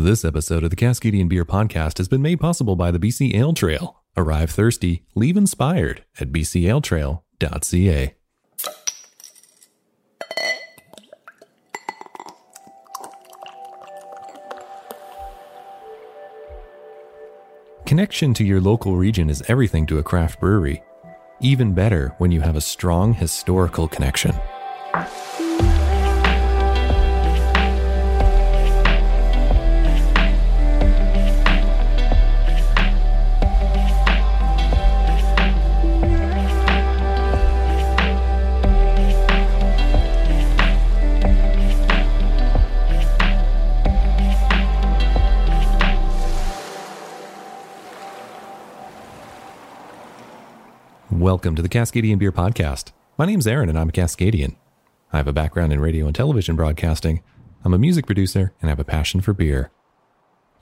This episode of the Cascadian Beer Podcast has been made possible by the BC Ale Trail. Arrive thirsty, leave inspired at bcaletrail.ca. Connection to your local region is everything to a craft brewery. Even better when you have a strong historical connection. Welcome to the Cascadian Beer Podcast. My name's Aaron and I'm a Cascadian. I have a background in radio and television broadcasting. I'm a music producer and I have a passion for beer.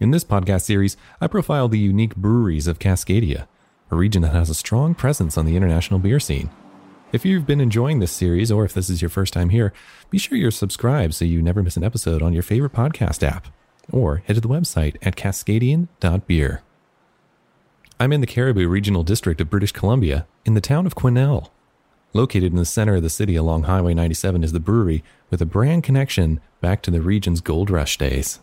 In this podcast series, I profile the unique breweries of Cascadia, a region that has a strong presence on the international beer scene. If you've been enjoying this series, or if this is your first time here, be sure you're subscribed so you never miss an episode on your favorite podcast app, or head to the website at cascadian.beer. I'm in the Cariboo Regional District of British Columbia, in the town of Quesnel. Located in the center of the city along Highway 97 is the brewery with a brand connection back to the region's gold rush days.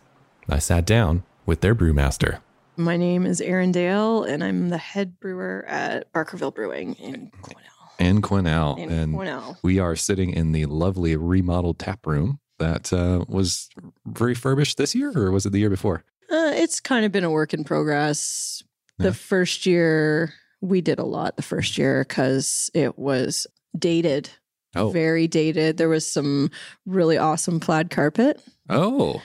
I sat down with their brewmaster. My name is Erin Dale, and I'm the head brewer at Barkerville Brewing in Quesnel. In Quesnel. In and Quesnel. we are sitting in the lovely remodeled tap room that uh, was refurbished this year, or was it the year before? Uh, it's kind of been a work in progress. Yeah. The first year, we did a lot the first year because it was dated, Oh. very dated. There was some really awesome plaid carpet. Oh.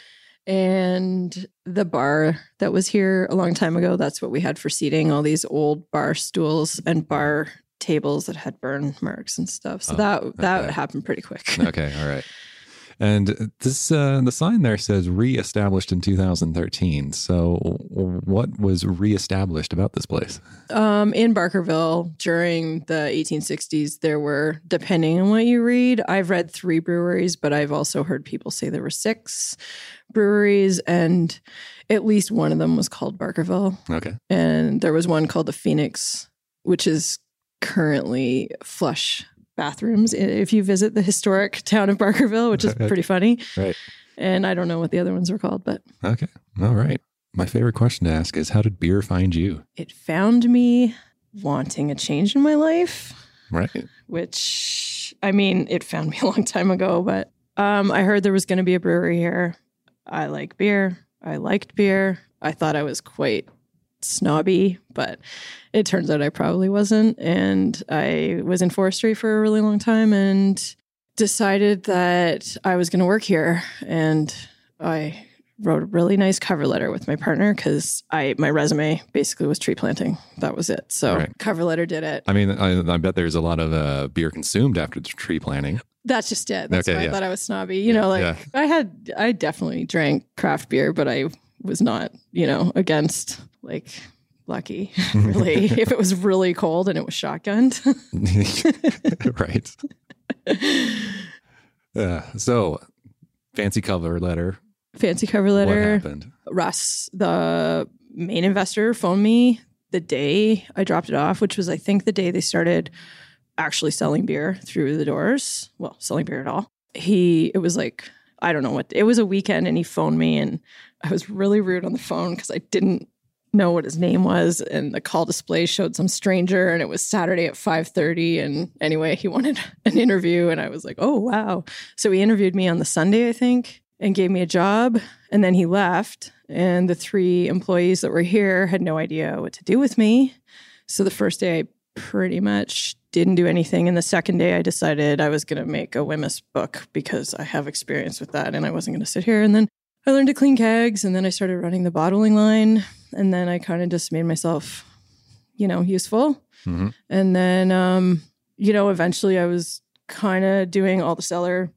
And the bar that was here a long time ago, that's what we had for seating all these old bar stools and bar tables that had burn marks and stuff. So Oh, that that okay. happened pretty quick. Okay. All right. And this, uh, the sign there says reestablished in 2013. So, what was reestablished about this place? Um, in Barkerville during the 1860s, there were, depending on what you read, I've read three breweries, but I've also heard people say there were six breweries, and at least one of them was called Barkerville. Okay. and there was one called the Phoenix, which is currently flush bathrooms if you visit the historic town of Barkerville, which is pretty funny. Right. And I don't know what the other ones were called, but Okay. All right. My favorite question to ask is how did beer find you? it found me wanting a change in my life, Right. which I mean, it found me a long time ago, but um, I heard there was going to be a brewery here. I like beer. I liked beer. I thought I was quite snobby, but it turns out I probably wasn't. And I was in forestry for a really long time and decided that I was going to work here. And I wrote a really nice cover letter with my partner because I my resume basically was tree planting. That was it. So Right. cover letter did it. I mean, I, I bet there's a lot of uh, beer consumed after the tree planting. That's just it. That's Okay, why yeah. I thought I was snobby. You know, like Yeah. I had, I definitely drank craft beer, but I was not, you know, against like lucky really if it was really cold and it was shotgunned. right. Uh, so, fancy cover letter. Fancy cover letter What happened? Russ, the main investor, phoned me the day I dropped it off, which was I think the day they started actually selling beer through the doors. Well, selling beer at all. He, it was like I don't know what it was a weekend, and he phoned me, and I was really rude on the phone because I didn't know what his name was, and the call display showed some stranger, and it was Saturday at five thirty. And anyway, he wanted an interview, and I was like, oh wow. So he interviewed me on the Sunday, I think, and gave me a job, and then he left, and the three employees that were here had no idea what to do with me. So the first day, I pretty much didn't do anything. And the second day, I decided I was going to make a Wemyss book because I have experience with that and I wasn't going to sit here. And then I learned to clean kegs and then I started running the bottling line. And then I kind of just made myself, you know, useful. Mhm. And then, um, you know, eventually I was kind of doing all the cellar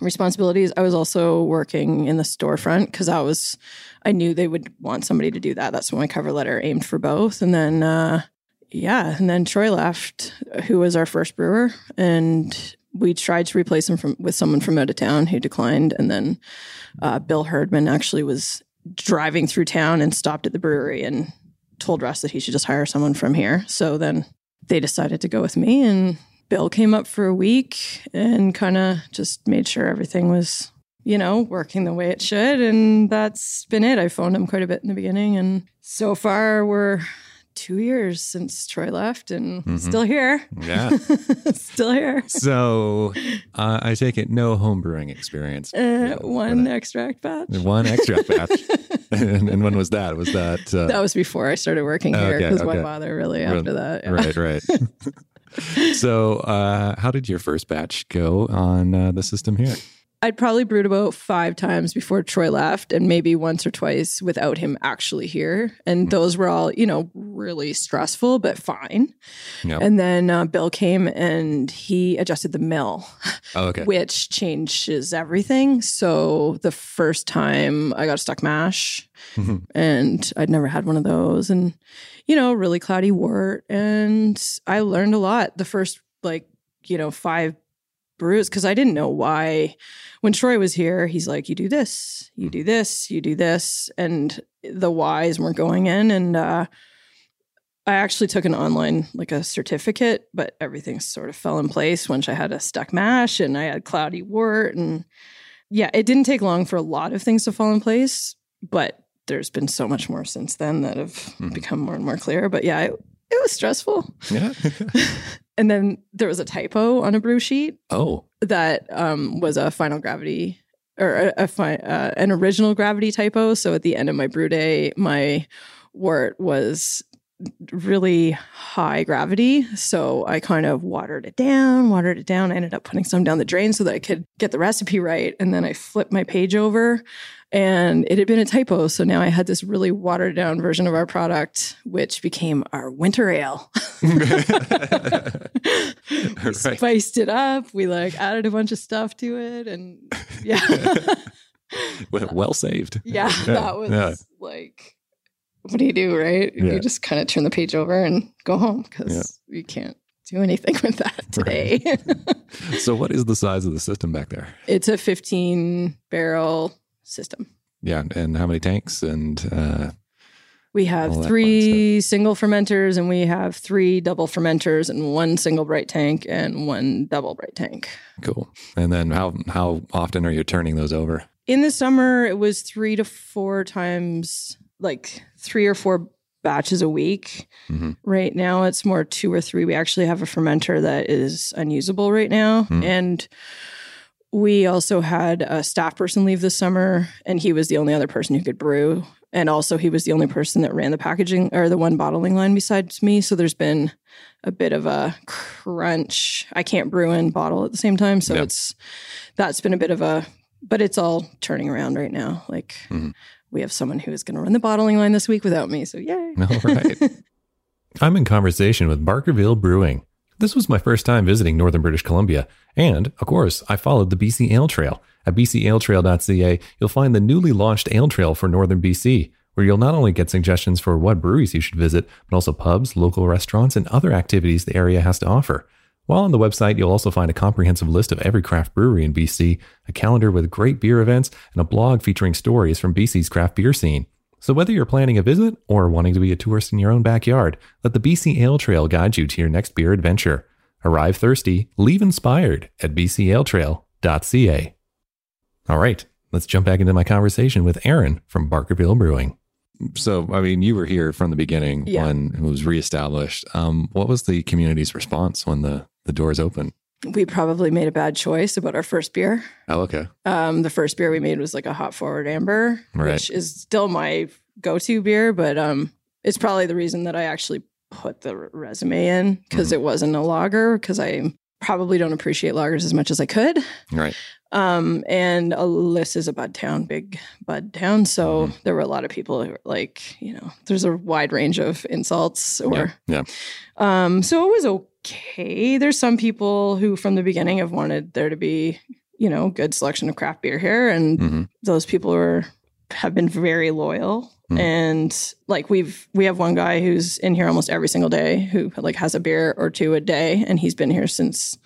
responsibilities. I was also working in the storefront because I was, I knew they would want somebody to do that. That's what my cover letter aimed for both. And then, uh, yeah, and then Troy left, who was our first brewer, and we tried to replace him from with someone from out of town who declined, and then uh, Bill Herdman actually was driving through town and stopped at the brewery and told Russ that he should just hire someone from here. So then they decided to go with me and Bill came up for a week and kind of just made sure everything was, you know, working the way it should. And that's been it. I phoned him quite a bit in the beginning. And so far, we're two years since Troy left and Mm-hmm. still here. Yeah. still here. so uh, I take it no home brewing experience. Uh, one extract batch. One extract batch. and, and when was that? Was that? Uh, That was before I started working here because okay. my father really after that. yeah. Right, right. so, uh, how did your first batch go on uh, the system here? I'd probably brewed about five times before Troy left, and maybe once or twice without him actually here. Hmm. And those were all, you know, really stressful, but fine. Yep. And then uh, Bill came and he adjusted the mill, Oh, okay. which changes everything. So the first time I got a stuck mash, Mhm. and I'd never had one of those, and you know, really cloudy wort, and I learned a lot the first like you know five brews because I didn't know why. When Troy was here, he's like, "You do this, you do this, you do this," and the whys weren't going in, and uh, I actually took an online like a certificate, but everything sort of fell in place once I had a stuck mash and I had cloudy wort, and yeah, it didn't take long for a lot of things to fall in place, but there's been so much more since then that have Mhm. become more and more clear. But yeah, it, it was stressful. Yeah. And then there was a typo on a brew sheet oh. that um, was a final gravity or a, a fi- uh, an original gravity typo. So at the end of my brew day, my wort was really high gravity. So I kind of watered it down, watered it down. I ended up putting some down the drain so that I could get the recipe right. And then I flipped my page over and it had been a typo. So now I had this really watered down version of our product, which became our winter ale. we right. spiced it up. We like added a bunch of stuff to it, and yeah, Well, well saved. yeah, that was yeah. like, what do you do, right? Yeah. You just kind of turn the page over and go home because you can't do anything with that today. So, what is the size of the system back there? it's a 15 barrel system. Yeah, and how many tanks? And uh, We have three single fermenters, and we have three double fermenters, and one single bright tank and one double bright tank. cool. And then, how how often are you turning those over? in the summer it was three to four times like three or four batches a week Mhm. right now it's more two or three we actually have a fermenter that is unusable right now Hmm. and we also had a staff person leave this summer and he was the only other person who could brew and also he was the only person that ran the packaging or the one bottling line besides me so there's been a bit of a crunch i can't brew and bottle at the same time so Yeah. it's that's been a bit of a but it's all turning around right now like Mhm. we have someone who is going to run the bottling line this week without me so yay All right. I'm in conversation with Barkerville Brewing. This was my first time visiting northern British Columbia, and of course, I followed the BC Ale Trail. At bcaletrail.ca, you'll find the newly launched Ale Trail for northern BC, where you'll not only get suggestions for what breweries you should visit, but also pubs, local restaurants, and other activities the area has to offer. While on the website, you'll also find a comprehensive list of every craft brewery in BC, a calendar with great beer events, and a blog featuring stories from BC's craft beer scene. So whether you're planning a visit or wanting to be a tourist in your own backyard, let the BC Ale Trail guide you to your next beer adventure. Arrive thirsty, leave inspired at bcaletrail.ca. All right, let's jump back into my conversation with Erin from Barkerville Brewing. So, I mean, you were here from the beginning Yeah. when it was reestablished. Um, what was the community's response when the, the doors opened? We probably made a bad choice about our first beer Oh, okay. Um, the first beer we made was like a hop forward amber, Right. which is still my go-to beer, but um, it's probably the reason that I actually put the resume in because Mm-hmm. it wasn't a lager because I probably don't appreciate lagers as much as I could. Right. Um, and Alyssa is a bud town, big bud town, so Mm-hmm. there were a lot of people who were like, you know, there's a wide range of insults or Yeah. um, so it was okay. Okay, there's some people who, from the beginning, have wanted there to be, you know, good selection of craft beer here, and hmm those people are have been very loyal. Mm. And like we've we have one guy who's in here almost every single day who like has a beer or two a day, and he's been here since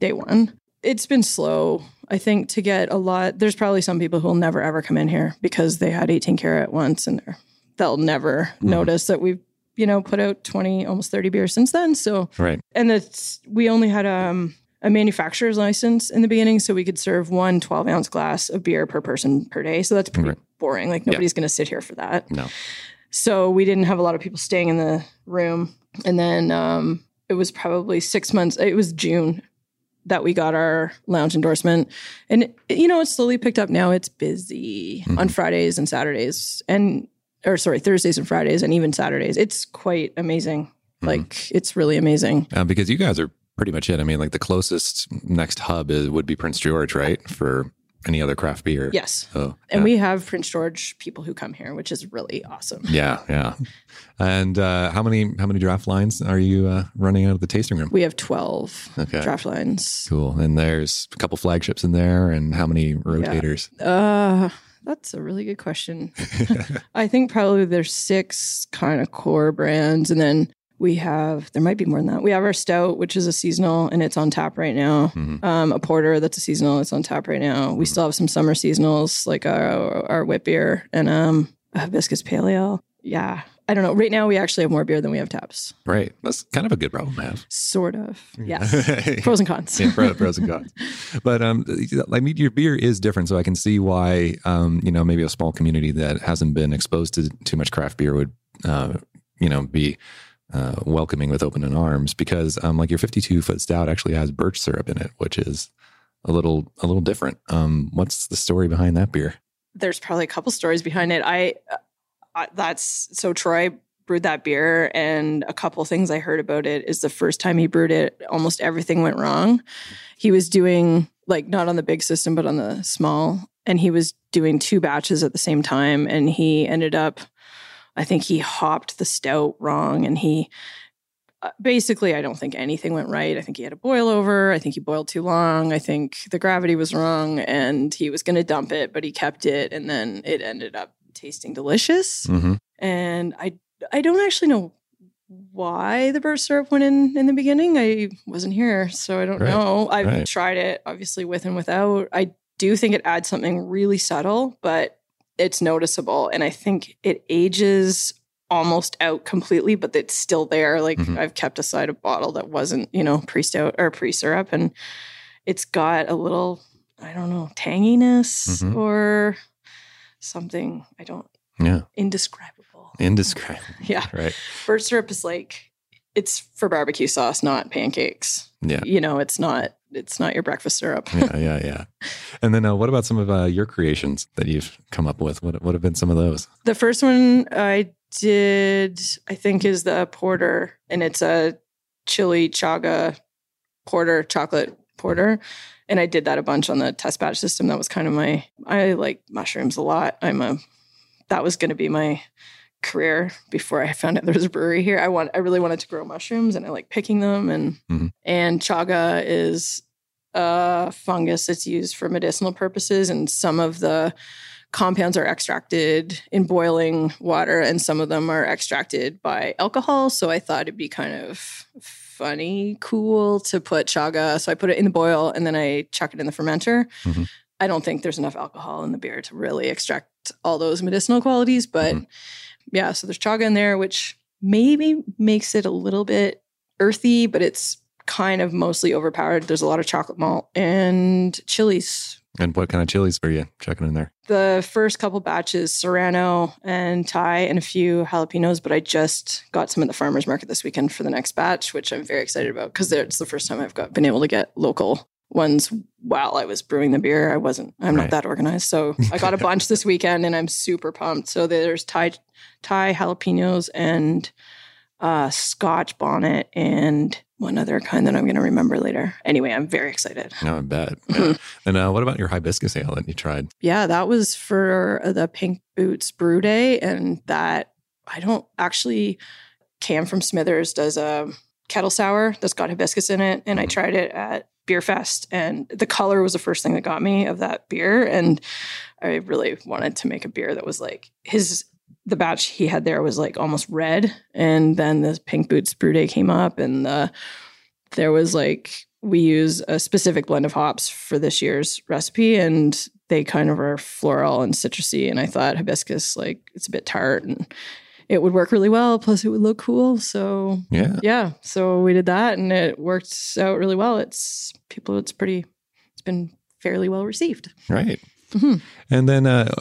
day one. it's been slow. I think to get a lot. There's probably some people who will never ever come in here because they had 18 Karat once, and they're- they'll never notice that we've you know put out 20, almost 30 beers since then. So Right. and it's we only had um, a manufacturer's license in the beginning, so we could serve one 12 ounce glass of beer per person per day. So that's pretty Right. boring. Like nobody's going to sit here for that. No. So we didn't have a lot of people staying in the room. And then um, it was probably six months. It was June that we got our lounge endorsement. And, it- you know, it's slowly picked up now. It's busy on Fridays and Saturdays and, or sorry, Thursdays and Fridays and even Saturdays. It's quite amazing. Like, it's really amazing. Uh, because you guys are pretty much it. I mean, like the closest next hub is would be Prince George, right? For any other craft beer. Yes. So And we have Prince George people who come here, which is really awesome. yeah, yeah. And uh, how many how many draft lines are you uh, running out of the tasting room? We have 12 Okay. draft lines. Cool. And there's a couple flagships in there, and how many rotators? Uh, that's a really good question. I think probably there's six kind of core brands, and then we have there might be more than that. We have our stout, which is a seasonal, and it's on tap right now. Mhm. Um, a porter that's a seasonal, it's on tap right now. We still have some summer seasonals like our our whip beer and um a hibiscus pale ale. Yeah, I don't know. Right now, we actually have more beer than we have taps. Right. That's kind of a good problem to have. Sort of. Yes. Pros and cons. yeah, pro- pros and cons. But um, I mean, your beer is different, so I can see why um, you know, maybe a small community that hasn't been exposed to too much craft beer would, uh, you know, be uh, welcoming with open arms because um, like your 52 foot stout actually has birch syrup in it, which is a little a little different. Um, what's the story behind that beer? there's probably a couple stories behind it. I, That's so Troy brewed that beer, and a couple things I heard about it is the first time he brewed it, almost everything went wrong. He was doing like not on the big system, but on the small, and he was doing two batches at the same time, and he ended up. I think he hopped the stout wrong, and he uh, basically, I don't think anything went right. I think he had a boil over. I think he boiled too long. I think the gravity was wrong and he was going to dump it, but he kept it. And then it ended up tasting delicious. Mm-hmm. And I, I don't actually know why the birch syrup went in in the beginning. I wasn't here, so I don't Right. know. I've Right. tried it obviously with and without. I do think it adds something really subtle, but it's noticeable. And I think it ages almost out completely, but it's still there. Like Mhm. I've kept aside a bottle that wasn't, you know, pre stout or pre syrup, and it's got a little, I don't know, tanginess Mhm. or something. I don't Yeah, indescribable. indescribable. Yeah. Right. Birch syrup is like it's for barbecue sauce, not pancakes. Yeah. You know, it's not it's not your breakfast syrup. yeah, yeah, yeah. And then, uh, what about some of uh, your creations that you've come up with? What what have been some of those? The first one I did, I think, is the porter, and it's a chili chaga porter, chocolate porter. And I did that a bunch on the test batch system. That was kind of my I like mushrooms a lot. I'm a that was gonna be my career before I found out there was a brewery here. I want I really wanted to grow mushrooms and I like picking them and Mhm. and chaga is a fungus that's used for medicinal purposes and some of the compounds are extracted in boiling water and some of them are extracted by alcohol so i thought it'd be kind of funny cool to put chaga so i put it in the boil and then i chuck it in the fermenter Mhm. i don't think there's enough alcohol in the beer to really extract all those medicinal qualities but Mhm. yeah so there's chaga in there which maybe makes it a little bit earthy but it's kind of mostly overpowered. There's a lot of chocolate malt and chilies. And what kind of chilies are you checking in there? the first couple batches serrano and thai and a few jalapenos but i just got some at the farmers market this weekend for the next batch which i'm very excited about because it's the first time i've got been able to get local ones while i was brewing the beer. I wasn't i'm Right. not that organized. So i got a bunch this weekend and i'm super pumped. So there's thai thai jalapenos and uh scotch bonnet and one other kind that i'm going to remember later anyway i'm very excited No, I bet. Yeah. and uh, what about your hibiscus ale that you tried? Yeah, that was for the Pink Boots Brew Day, and that I don't actually. Cam from Smithers does a kettle sour that's got hibiscus in it, and I Mhm. tried it at Beer Fest, and the color was the first thing that got me of that beer, and I really wanted to make a beer that was like his. The batch he had there was like almost red, and then the Pink Boots Brew Day came up, and the there was like we use a specific blend of hops for this year's recipe, and they kind of are floral and citrusy. And I thought hibiscus, like it's a bit tart and it would work really well. Plus, it would look cool. So Yeah. yeah, so we did that, and it worked out really well. It's people, it's pretty, it's been fairly well received. Right. Mhm. And then uh,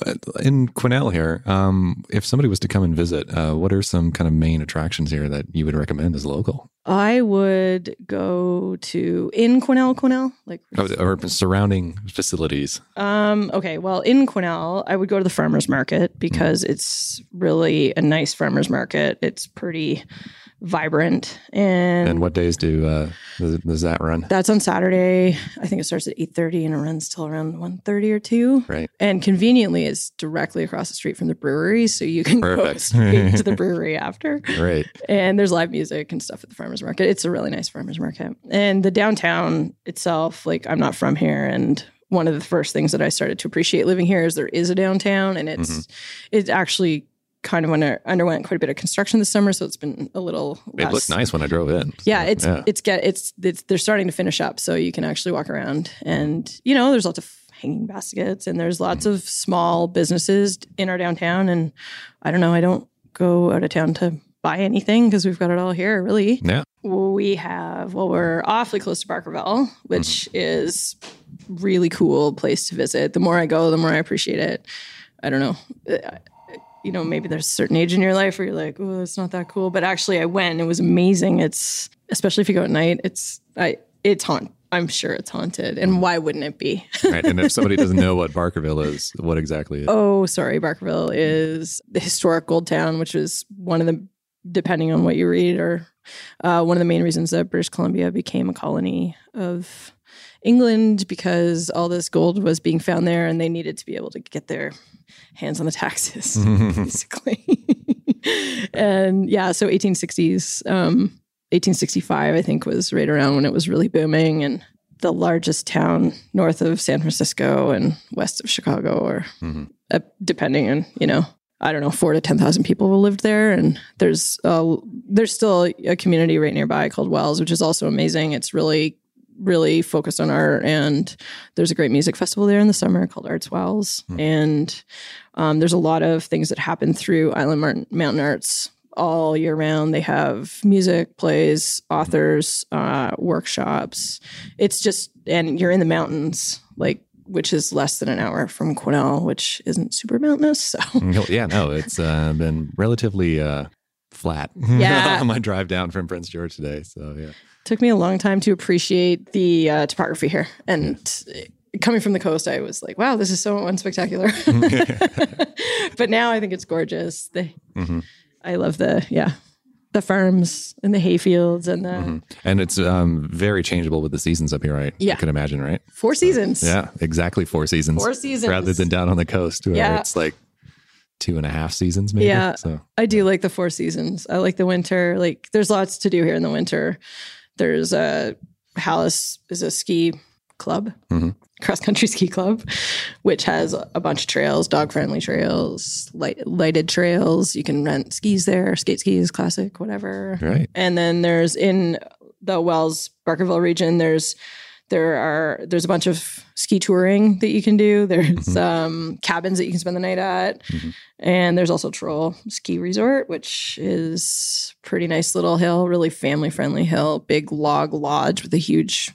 in Quesnel here, um, if somebody was to come and visit, uh, what are some kind of main attractions here that you would recommend as local? I would go to in Quesnel, Quesnel, like Or, or surrounding facilities? Um, okay, well, in Quesnel, I would go to the farmers market because it's really a nice farmers market. It's pretty vibrant and, And what days do uh, does, does that run? that's on Saturday. I think it starts at 8:30 and it runs till around 1:30 or 2. Right. And conveniently it's directly across the street from the brewery, so you can go Perfect. straight to the brewery after. Right. and there's live music and stuff at the farmers market. It's a really nice farmers market. And the downtown itself, like I'm not from here and one of the first things that I started to appreciate living here is there is a downtown and it's Mm-hmm. it actually kind of under, underwent quite a bit of construction this summer so it's been a little It less- looked nice when I drove in. yeah, it's Yeah. it's get it's it's they're starting to finish up, so you can actually walk around, and you know, there's lots of hanging baskets, and there's lots mm-hmm. of small businesses in our downtown, and I don't know, I don't go out of town to buy anything because we've got it all here, really. Yeah. We have well, we're awfully close to Barkerville, which mm-hmm. is really cool place to visit. The more I go, the more I appreciate it. I don't know. You know, maybe there's a certain age in your life where you're like, oh, it's not that cool. But actually, I went. It was amazing. It's especially if you go at night. It's I. It's haunt. I'm sure it's haunted. And why wouldn't it be? Right. And if somebody doesn't know what Barkerville is, what exactly is Oh, sorry. Barkerville is the historic gold town, which is one of the, depending on what you read, or uh, one of the main reasons that British Columbia became a colony of England because all this gold was being found there and they needed to be able to get their hands on the taxes, basically. and yeah, so 1860s, um, 1865, I think, was right around when it was really booming and the largest town north of San Francisco and west of Chicago, or Mhm. uh, depending on you know I don't know four to ten thousand people lived there, and there's uh, there's still a community right nearby called Wells, which is also amazing. It's really really focused on art, and there's a great music festival there in the summer called Arts Wells, and um, there's a lot of things that happen through Island Martin, Mountain Arts all year round. They have music, plays, authors, uh, workshops. It's just, and you're in the mountains, like, which is less than an hour from Quesnel, which isn't super mountainous. So, yeah, no, it's uh, been relatively uh, flat Yeah. on my drive down from Prince George today. So, yeah. Took me a long time to appreciate the uh, topography here. And coming from the coast, I was like, wow, this is so unspectacular. but now I think it's gorgeous. They, Mhm. I love the, yeah, the farms and the hay fields and the Mhm. And it's um, very changeable with the seasons up here, right? Yeah. I can imagine, right? four seasons. Yeah, exactly four seasons. Four seasons. Rather than down on the coast where Yeah. it's like two and a half seasons, maybe. Yeah. So, I do like the four seasons. I like the winter. Like there's lots to do here in the winter. There's a Hallis is a ski club, Mhm. cross country ski club, which has a bunch of trails, dog friendly trails, light, lighted trails. You can rent skis there, skate skis, classic, whatever. right. And then there's in the Wells Barkerville region, there's there are there's a bunch of ski touring that you can do. There's um, cabins that you can spend the night at, Mhm. and there's also Troll Ski Resort, which is pretty nice little hill, really family friendly hill, big log lodge with a huge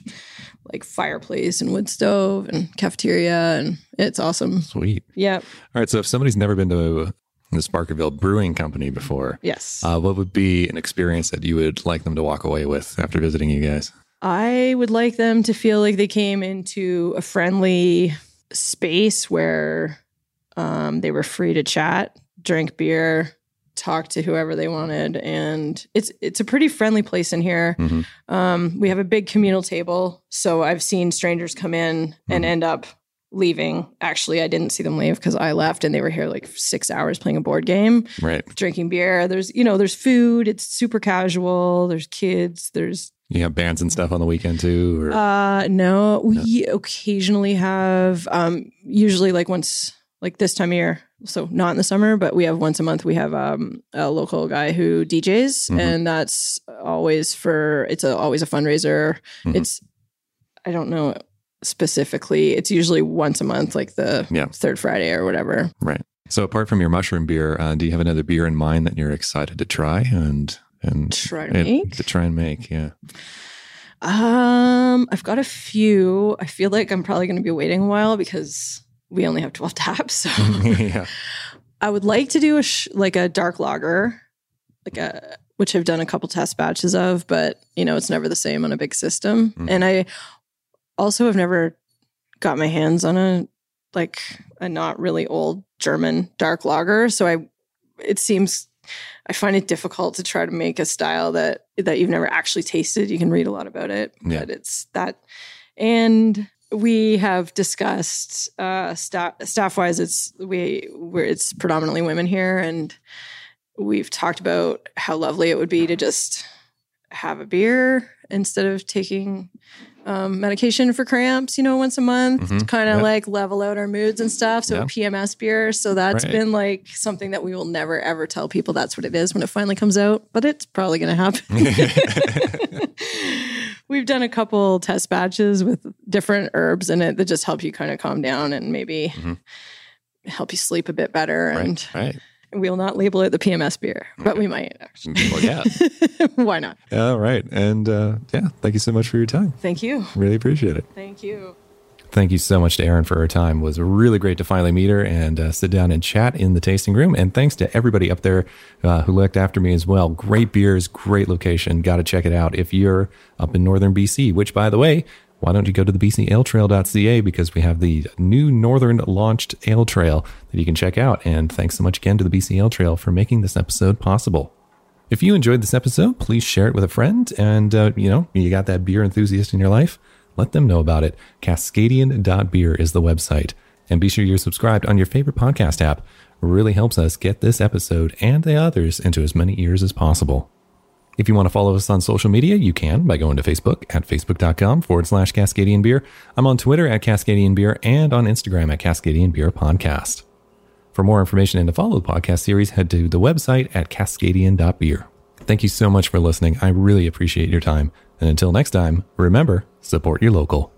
like fireplace and wood stove and cafeteria, and it's awesome. Sweet. Yeah. All right. So, if somebody's never been to the Barkerville Brewing Company before, Yes. uh, what would be an experience that you would like them to walk away with after visiting you guys? I would like them to feel like they came into a friendly space where um, they were free to chat, drink beer, talk to whoever they wanted, and it's it's a pretty friendly place in here. Mhm. Um, we have a big communal table, so I've seen strangers come in and Mhm. end up leaving. Actually, I didn't see them leave because I left, and they were here like six hours playing a board game Right. drinking beer. There's, you know, there's food. It's super casual. There's kids. There's You have bands and stuff on the weekend too? Or, uh no, we occasionally have um usually like once like this time of year. So not in the summer, but we have once a month we have um a local guy who DJs Mhm. and that's always for it's a, always a fundraiser. Mhm. It's I don't know specifically. It's usually once a month, like the Yeah. third Friday or whatever. Right. So apart from your mushroom beer, uh, do you have another beer in mind that you're excited to try and and Try to and- make? To try and make, yeah. Um, I've got a few. I feel like I'm probably going to be waiting a while because we only have 12 taps. So yeah. I would like to do a sh- like a dark lager, like a which I've done a couple test batches of, but you know it's never the same on a big system. Mhm. And I also have never got my hands on a like a not really old German dark lager, so I it seems I find it difficult to try to make a style that that you've never actually tasted. You can read a lot about it, Yeah. but it's that and we have discussed uh, staff staff wise. It's we we're it's predominantly women here, and we've talked about how lovely it would be to just have a beer instead of taking um, medication for cramps. You know, once a month, Mhm. kind of Yeah. like level out our moods and stuff. So Yeah. a PMS beer. So that's Right. been like something that we will never ever tell people that's what it is when it finally comes out, but it's probably going to happen. We've done a couple test batches with different herbs in it that just help you kind of calm down and maybe Mhm. help you sleep a bit better. And right. Right. We'll not label it the PMS beer, but we might actually. Well, yeah. Why not? All right. And uh, yeah, thank you so much for your time. Thank you. Really appreciate it. Thank you. Thank you so much to Erin for her time. It was really great to finally meet her and uh, sit down and chat in the tasting room. And thanks to everybody up there uh, who looked after me as well. Great beers, great location. Got to check it out if you're up in northern BC, which, by the way, why don't you go to the bcaletrail.ca because we have the new northern launched ale trail that you can check out. And thanks so much again to the BC Ale Trail for making this episode possible. If you enjoyed this episode, please share it with a friend. And, uh, you know, you got that beer enthusiast in your life, let them know about it. Cascadian.beer is the website. And be sure you're subscribed on your favorite podcast app. It really helps us get this episode and the others into as many ears as possible. If you want to follow us on social media, you can by going to Facebook at facebook.com forward slash Cascadian Beer. I'm on Twitter at Cascadian Beer and on Instagram at Cascadian Beer Podcast. For more information and to follow the podcast series, head to the website at cascadian.beer. Thank you so much for listening. I really appreciate your time. And until next time, remember, support your local.